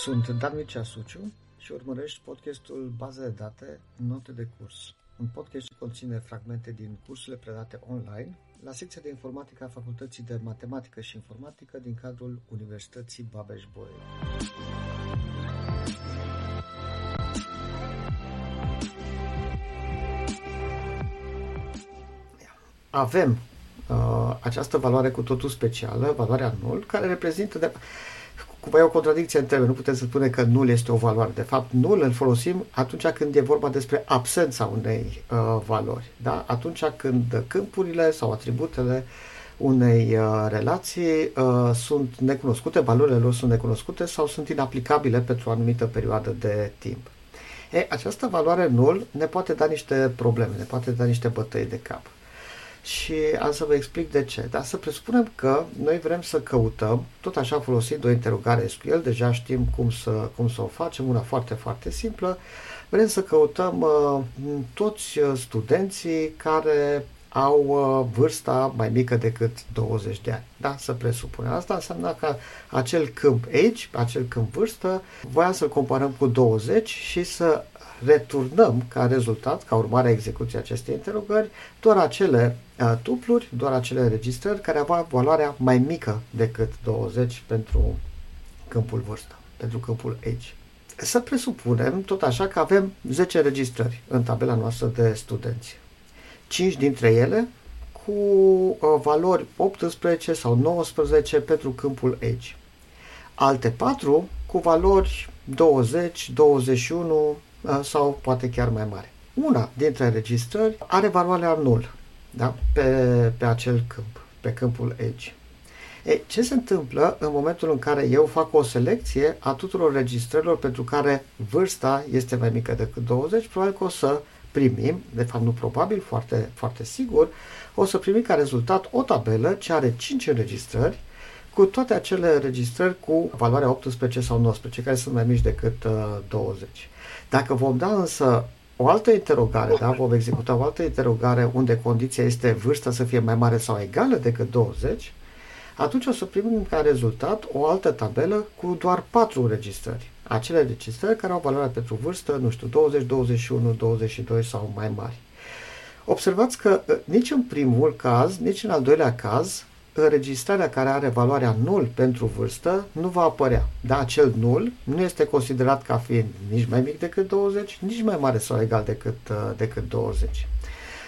Sunt Dan Mircea Suciu și urmărești podcastul Baze de date, note de curs. Un podcast ce conține fragmente din cursurile predate online la secția de informatică a Facultății de Matematică și Informatică din cadrul Universității Babeș-Bolyai. Avem uh, această valoare cu totul specială, valoarea nul, care reprezintă de cumva e o contradicție în termeni. Nu putem să spunem că nul este o valoare. De fapt, nul îl folosim atunci când e vorba despre absența unei uh, valori. Da? Atunci când câmpurile sau atributele unei uh, relații uh, sunt necunoscute, valorile lor sunt necunoscute sau sunt inaplicabile pentru o anumită perioadă de timp. E, această valoare nul ne poate da niște probleme, ne poate da niște bătăi de cap și am să vă explic de ce. Dar să presupunem că noi vrem să căutăm, tot așa folosind o interogare SQL, deja știm cum să, cum să o facem, una foarte, foarte simplă, vrem să căutăm uh, toți uh, studenții care au uh, vârsta mai mică decât 20 de ani. Da, să presupunem. Asta înseamnă că acel câmp age, acel câmp vârstă, voiam să-l comparăm cu 20 și să returnăm ca rezultat, ca urmare a execuției acestei interogări, doar acele uh, tupluri, doar acele înregistrări care aveau valoarea mai mică decât 20 pentru câmpul vârstă, pentru câmpul age. Să presupunem tot așa că avem 10 înregistrări în tabela noastră de studenți. 5 dintre ele cu uh, valori 18 sau 19 pentru câmpul age. Alte 4 cu valori 20, 21, Uh, sau poate chiar mai mare. Una dintre înregistrări are valoarea nul da? pe, pe acel câmp, pe câmpul edge. E, ce se întâmplă în momentul în care eu fac o selecție a tuturor registrărilor pentru care vârsta este mai mică decât 20? Probabil că o să primim, de fapt nu probabil, foarte, foarte sigur, o să primim ca rezultat o tabelă ce are 5 înregistrări cu toate acele înregistrări cu valoarea 18 sau 19, care sunt mai mici decât uh, 20. Dacă vom da însă o altă interogare, da? vom executa o altă interogare unde condiția este vârsta să fie mai mare sau egală decât 20, atunci o să primim ca rezultat o altă tabelă cu doar 4 înregistrări. Acele înregistrări care au valoarea pentru vârstă, nu știu, 20, 21, 22 sau mai mari. Observați că ă, nici în primul caz, nici în al doilea caz, înregistrarea care are valoarea nul pentru vârstă nu va apărea. Da, acel nul nu este considerat ca fiind nici mai mic decât 20, nici mai mare sau egal decât, uh, decât 20.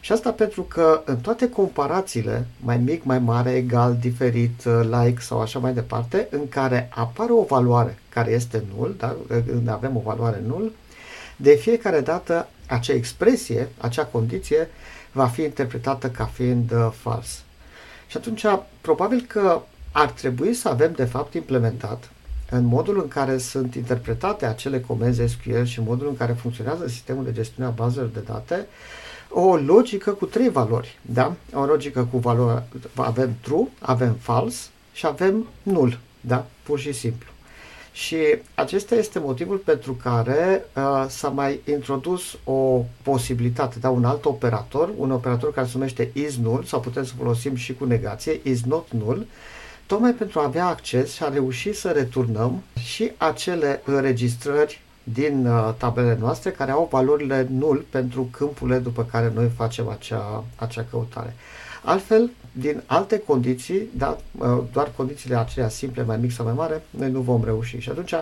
Și asta pentru că în toate comparațiile, mai mic, mai mare, egal, diferit, uh, like sau așa mai departe, în care apare o valoare care este nul, da? când avem o valoare nul, de fiecare dată acea expresie, acea condiție va fi interpretată ca fiind uh, fals. Și atunci, probabil că ar trebui să avem, de fapt, implementat în modul în care sunt interpretate acele comenzi SQL și în modul în care funcționează sistemul de gestiune a bazelor de date, o logică cu trei valori. Da? O logică cu valori, avem true, avem false și avem null. Da? Pur și simplu. Și acesta este motivul pentru care uh, s-a mai introdus o posibilitate, da, un alt operator, un operator care se numește is null, sau putem să folosim și cu negație, is not null, tocmai pentru a avea acces și a reuși să returnăm și acele înregistrări din uh, tabelele noastre care au valorile nul pentru câmpurile după care noi facem acea, acea căutare. Altfel, din alte condiții, da, doar condițiile acelea simple, mai mic sau mai mare, noi nu vom reuși. Și atunci,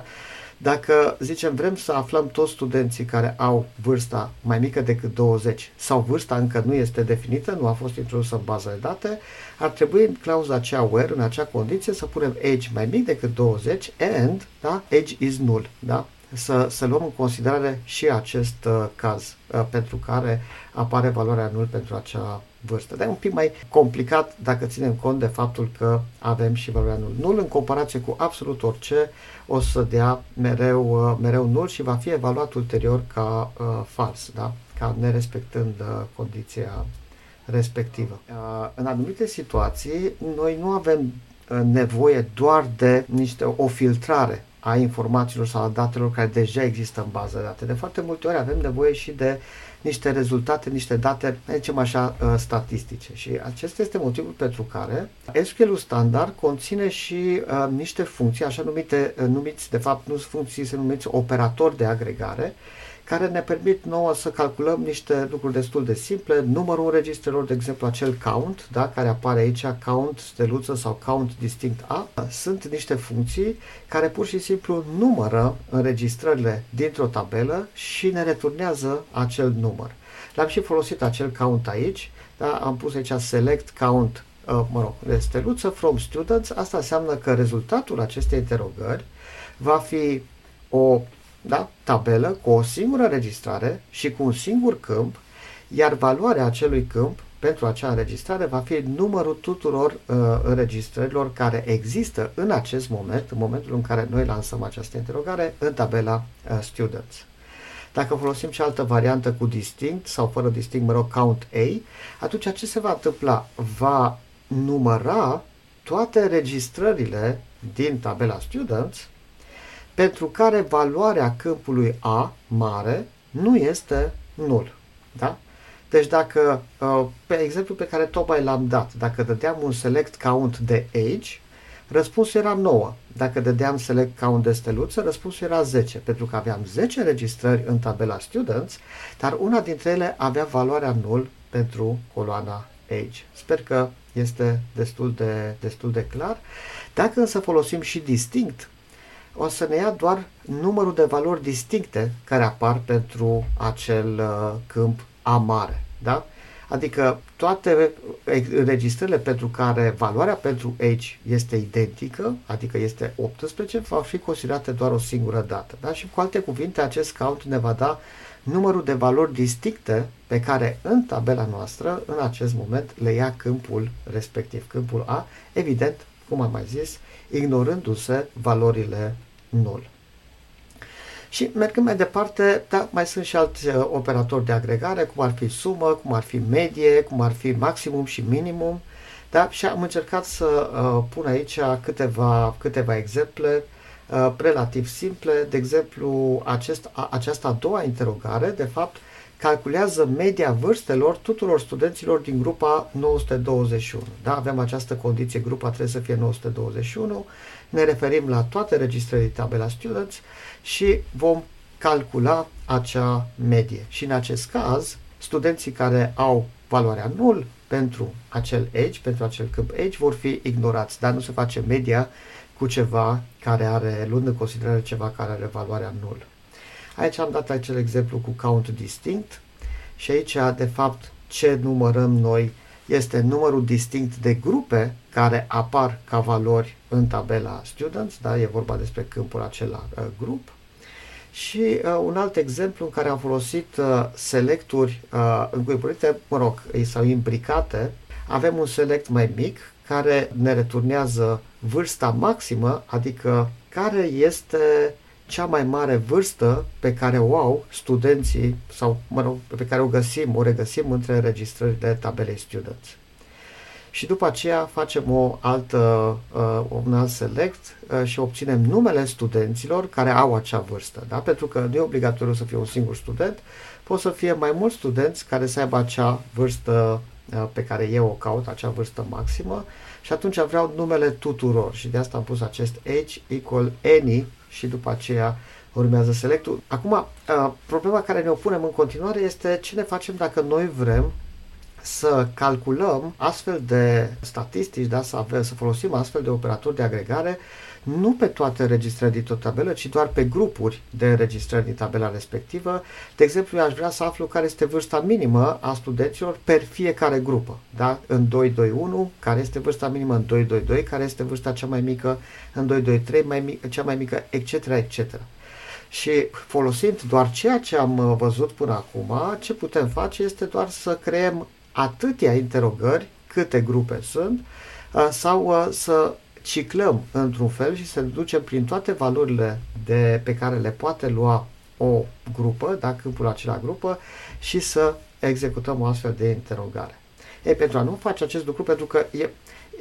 dacă zicem vrem să aflăm toți studenții care au vârsta mai mică decât 20 sau vârsta încă nu este definită, nu a fost introdusă în baza de date, ar trebui în clauza aceea where, în acea condiție, să punem age mai mic decât 20 and da, age is null. Da? Să, să luăm în considerare și acest uh, caz uh, pentru care apare valoarea nul pentru acea vârstă. Dar e un pic mai complicat dacă ținem cont de faptul că avem și valoarea nul. Nul în comparație cu absolut orice o să dea mereu, uh, mereu nul și va fi evaluat ulterior ca uh, fals, da? ca nerespectând uh, condiția respectivă. Uh, în anumite situații, noi nu avem uh, nevoie doar de niște o filtrare a informațiilor sau a datelor care deja există în bază de date. De foarte multe ori avem nevoie și de niște rezultate, niște date, zicem așa, uh, statistice. Și acesta este motivul pentru care SQL-ul standard conține și uh, niște funcții, așa numite, uh, numiți, de fapt nu sunt funcții, se numiți operatori de agregare, care ne permit nouă să calculăm niște lucruri destul de simple, numărul registrelor, de exemplu acel count, da, care apare aici, count steluță sau count distinct A, sunt niște funcții care pur și simplu numără înregistrările dintr-o tabelă și ne returnează acel număr. L-am și folosit acel count aici, da, am pus aici select count, uh, mă rog, de steluță from students, asta înseamnă că rezultatul acestei interogări va fi o da? tabelă cu o singură înregistrare și cu un singur câmp, iar valoarea acelui câmp pentru acea înregistrare va fi numărul tuturor uh, înregistrărilor care există în acest moment, în momentul în care noi lansăm această interogare, în tabela uh, Students. Dacă folosim și altă variantă cu distinct sau fără distinct, mă rog, count A, atunci ce se va întâmpla? Va număra toate înregistrările din tabela Students pentru care valoarea câmpului A mare nu este nul. Da? Deci dacă, uh, pe exemplu pe care tocmai l-am dat, dacă dădeam un select count de age, răspunsul era 9. Dacă dădeam select count de steluță, răspunsul era 10, pentru că aveam 10 registrări în tabela students, dar una dintre ele avea valoarea nul pentru coloana age. Sper că este destul de, destul de clar. Dacă însă folosim și distinct o să ne ia doar numărul de valori distincte care apar pentru acel uh, câmp A mare. Da? Adică toate registrele pentru care valoarea pentru age este identică, adică este 18, va fi considerate doar o singură dată. Da? Și cu alte cuvinte, acest count ne va da numărul de valori distincte pe care în tabela noastră, în acest moment, le ia câmpul respectiv, câmpul A, evident, cum am mai zis, ignorându-se valorile nul. Și mergând mai departe, da, mai sunt și alți uh, operatori de agregare, cum ar fi sumă, cum ar fi medie, cum ar fi maximum și minimum. Da? Și am încercat să uh, pun aici câteva, câteva exemple uh, relativ simple. De exemplu, acest, a, această a doua interogare, de fapt, calculează media vârstelor tuturor studenților din grupa 921. Da? Avem această condiție, grupa trebuie să fie 921 ne referim la toate registrările tabela Students și vom calcula acea medie. Și în acest caz, studenții care au valoarea nul pentru acel edge, pentru acel câmp edge, vor fi ignorați, dar nu se face media cu ceva care are, luând în considerare ceva care are valoarea nul. Aici am dat acel exemplu cu count distinct și aici, de fapt, ce numărăm noi este numărul distinct de grupe care apar ca valori în tabela Students, da? e vorba despre câmpul acela uh, grup. Și uh, un alt exemplu în care am folosit uh, selecturi uh, încuipurite, mă rog, sau imbricate, avem un select mai mic care ne returnează vârsta maximă, adică care este cea mai mare vârstă pe care o au studenții sau, mă rog, pe care o găsim, o regăsim între înregistrările tabelei students. Și după aceea facem o altă, uh, un alt select uh, și obținem numele studenților care au acea vârstă. Da? Pentru că nu e obligatoriu să fie un singur student, pot să fie mai mulți studenți care să aibă acea vârstă uh, pe care eu o caut, acea vârstă maximă și atunci vreau numele tuturor și de asta am pus acest age equal any și după aceea urmează selectul. Acum, uh, problema care ne opunem în continuare este ce ne facem dacă noi vrem să calculăm astfel de statistici, da, să, avem, să folosim astfel de operatori de agregare nu pe toate înregistrările din tabelă, ci doar pe grupuri de înregistrări din tabela respectivă. De exemplu, eu aș vrea să aflu care este vârsta minimă a studenților per fiecare grupă. Da? În 221, care este vârsta minimă în 222, care este vârsta cea mai mică în 223, mai mică, cea mai mică, etc., etc. Și folosind doar ceea ce am uh, văzut până acum, ce putem face este doar să creăm atâtea interogări, câte grupe sunt, uh, sau uh, să ciclăm într-un fel și să ducem prin toate valorile de, pe care le poate lua o grupă, da, câmpul acela grupă, și să executăm o astfel de interogare. Ei, pentru a nu face acest lucru, pentru că e,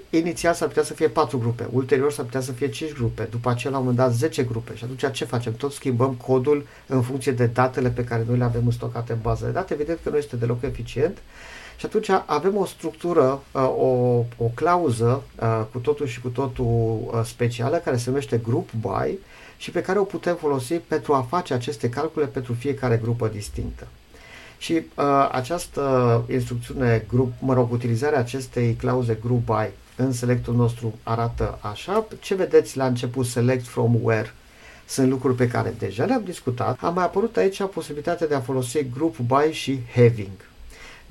inițial s-ar putea să fie 4 grupe, ulterior s-ar putea să fie 5 grupe, după aceea la un moment dat 10 grupe și atunci ce facem? Tot schimbăm codul în funcție de datele pe care noi le avem stocate în bază de date, evident că nu este deloc eficient și atunci avem o structură, uh, o, o clauză uh, cu totul și cu totul uh, specială care se numește group by și pe care o putem folosi pentru a face aceste calcule pentru fiecare grupă distinctă. Și uh, această instrucțiune, grup, mă rog, utilizarea acestei clauze group by în selectul nostru arată așa. Ce vedeți la început, select from where, sunt lucruri pe care deja le-am discutat. A mai apărut aici posibilitatea de a folosi group by și having.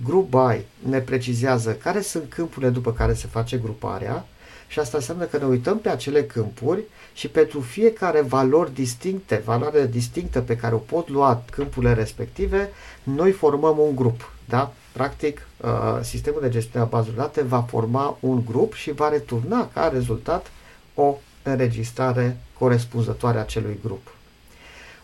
Group by ne precizează care sunt câmpurile după care se face gruparea și asta înseamnă că ne uităm pe acele câmpuri și pentru fiecare valori distincte, valoare distinctă pe care o pot lua câmpurile respective, noi formăm un grup. Da? Practic, uh, sistemul de gestiune a bazelor date va forma un grup și va returna ca rezultat o înregistrare corespunzătoare acelui grup.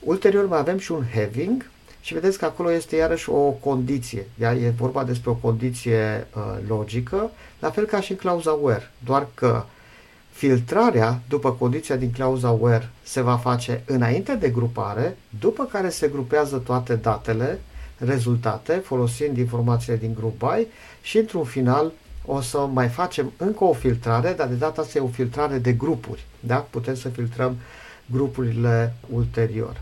Ulterior mai avem și un having și vedeți că acolo este iarăși o condiție. Da? E vorba despre o condiție uh, logică, la fel ca și în clauza where, doar că filtrarea după condiția din clauza where se va face înainte de grupare, după care se grupează toate datele rezultate folosind informațiile din group by și într-un final o să mai facem încă o filtrare, dar de data asta e o filtrare de grupuri. Da? Putem să filtrăm grupurile ulterior.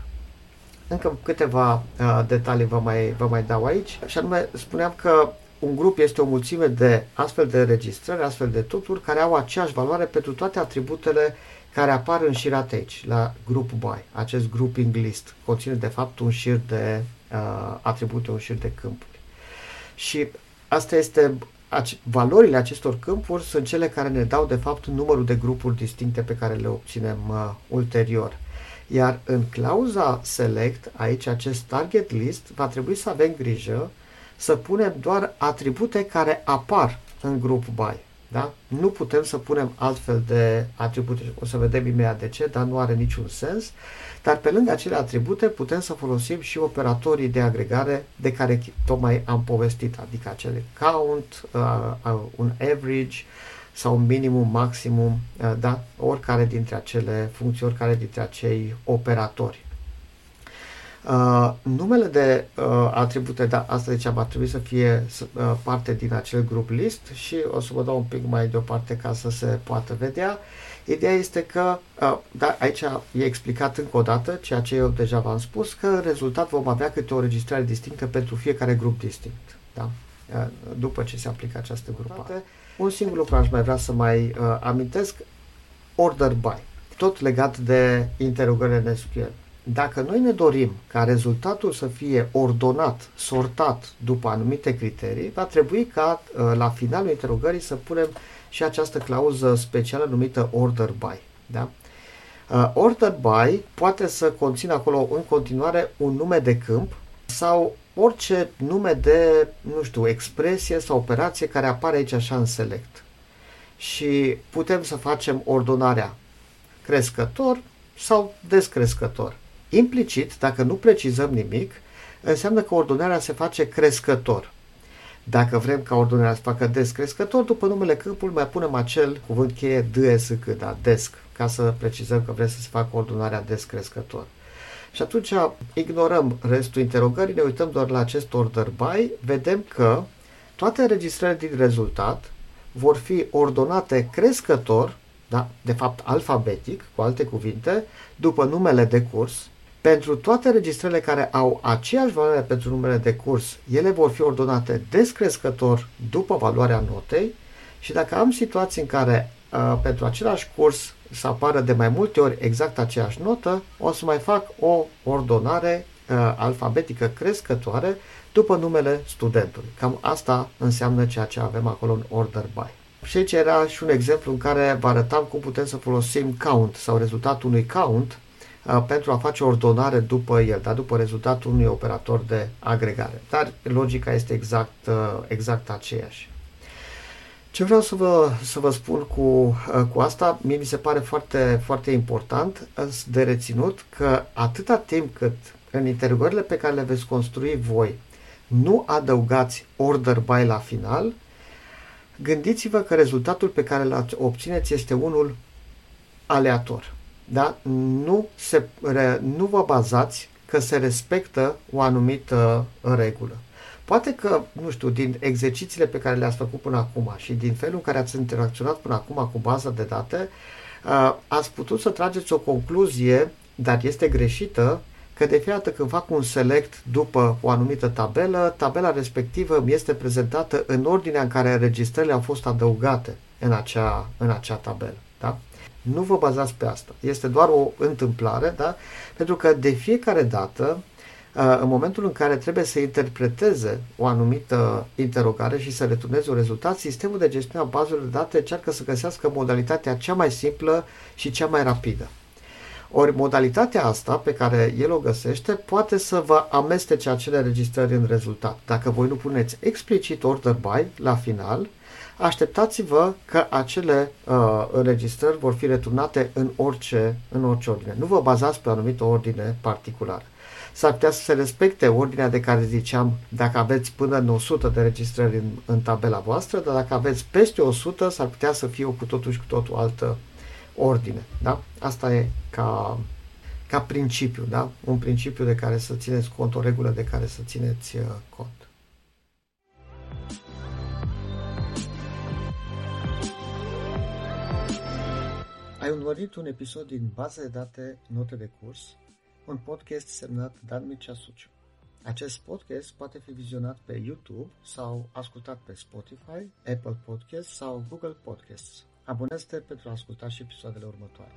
Încă câteva uh, detalii vă mai, vă mai dau aici. Și anume, spuneam că un grup este o mulțime de astfel de registrări, astfel de tuturi, care au aceeași valoare pentru toate atributele care apar în șirat aici, la group by. Acest grouping list conține de fapt un șir de uh, atribute, un șir de câmpuri. Și asta este valorile acestor câmpuri sunt cele care ne dau de fapt numărul de grupuri distincte pe care le obținem uh, ulterior. Iar în clauza select, aici acest target list, va trebui să avem grijă să punem doar atribute care apar în grup by. Da? Nu putem să punem altfel de atribute, o să vedem imediat de ce, dar nu are niciun sens. Dar pe lângă acele atribute putem să folosim și operatorii de agregare de care tocmai am povestit, adică acele count, uh, uh, un average sau minimum, maximum, uh, da? oricare dintre acele funcții, oricare dintre acei operatori. Uh, numele de uh, atribute, da, asta ziceam, ar trebui să fie uh, parte din acel grup list și o să vă dau un pic mai deoparte ca să se poată vedea. Ideea este că, uh, da, aici e explicat încă o dată, ceea ce eu deja v-am spus, că în rezultat vom avea câte o registrare distinctă pentru fiecare grup distinct. Da? Uh, după ce se aplică această grupare. Un singur lucru aș mai vrea să mai uh, amintesc, order by, tot legat de interogările SQL. Dacă noi ne dorim ca rezultatul să fie ordonat, sortat după anumite criterii, va trebui ca uh, la finalul interogării să punem și această clauză specială numită order by. Da? Uh, order by poate să conțină acolo în continuare un nume de câmp sau orice nume de, nu știu, expresie sau operație care apare aici așa în select. Și putem să facem ordonarea crescător sau descrescător. Implicit, dacă nu precizăm nimic, înseamnă că ordonarea se face crescător. Dacă vrem ca ordonarea să facă descrescător, după numele câmpului mai punem acel cuvânt cheie DSC, da, desc, ca să precizăm că vrem să se facă ordonarea descrescător. Și atunci ignorăm restul interogării, ne uităm doar la acest order by, vedem că toate înregistrările din rezultat vor fi ordonate crescător, da, de fapt alfabetic, cu alte cuvinte, după numele de curs, pentru toate registrele care au aceeași valoare pentru numele de curs, ele vor fi ordonate descrescător după valoarea notei. Și dacă am situații în care uh, pentru același curs să apară de mai multe ori exact aceeași notă, o să mai fac o ordonare uh, alfabetică crescătoare după numele studentului. Cam asta înseamnă ceea ce avem acolo în order by. Și aici era și un exemplu în care vă arătam cum putem să folosim count sau rezultatul unui count Uh, pentru a face ordonare după el, dar după rezultatul unui operator de agregare. Dar logica este exact, uh, exact aceeași. Ce vreau să vă, să vă spun cu, uh, cu asta, mie mi se pare foarte, foarte important de reținut că atâta timp cât în interogările pe care le veți construi voi nu adăugați order by la final, gândiți-vă că rezultatul pe care îl obțineți este unul aleator. Da? Nu, se, nu vă bazați că se respectă o anumită regulă. Poate că, nu știu, din exercițiile pe care le-ați făcut până acum și din felul în care ați interacționat până acum cu baza de date, uh, ați putut să trageți o concluzie, dar este greșită, că de fiecare dată când fac un select după o anumită tabelă, tabela respectivă mi este prezentată în ordinea în care înregistrările au fost adăugate în acea, în acea tabelă. Da? Nu vă bazați pe asta. Este doar o întâmplare, da? pentru că de fiecare dată în momentul în care trebuie să interpreteze o anumită interogare și să returneze un rezultat, sistemul de gestiune a bazelor de date încearcă să găsească modalitatea cea mai simplă și cea mai rapidă. Ori modalitatea asta pe care el o găsește poate să vă amestece acele registrări în rezultat. Dacă voi nu puneți explicit order by la final, așteptați-vă că acele uh, înregistrări vor fi returnate în orice, în orice ordine. Nu vă bazați pe o anumită ordine particulară s-ar putea să se respecte ordinea de care ziceam dacă aveți până în 100 de registrări în, în tabela voastră, dar dacă aveți peste 100 s-ar putea să fie o cu totul și cu totul altă ordine. Da? Asta e ca, ca principiu, da? un principiu de care să țineți cont, o regulă de care să țineți uh, cont. Ai urmărit un episod din baza de date Note de curs un podcast semnat Dan Mircea Suciu. Acest podcast poate fi vizionat pe YouTube sau ascultat pe Spotify, Apple Podcasts sau Google Podcasts. Abonează-te pentru a asculta și episoadele următoare.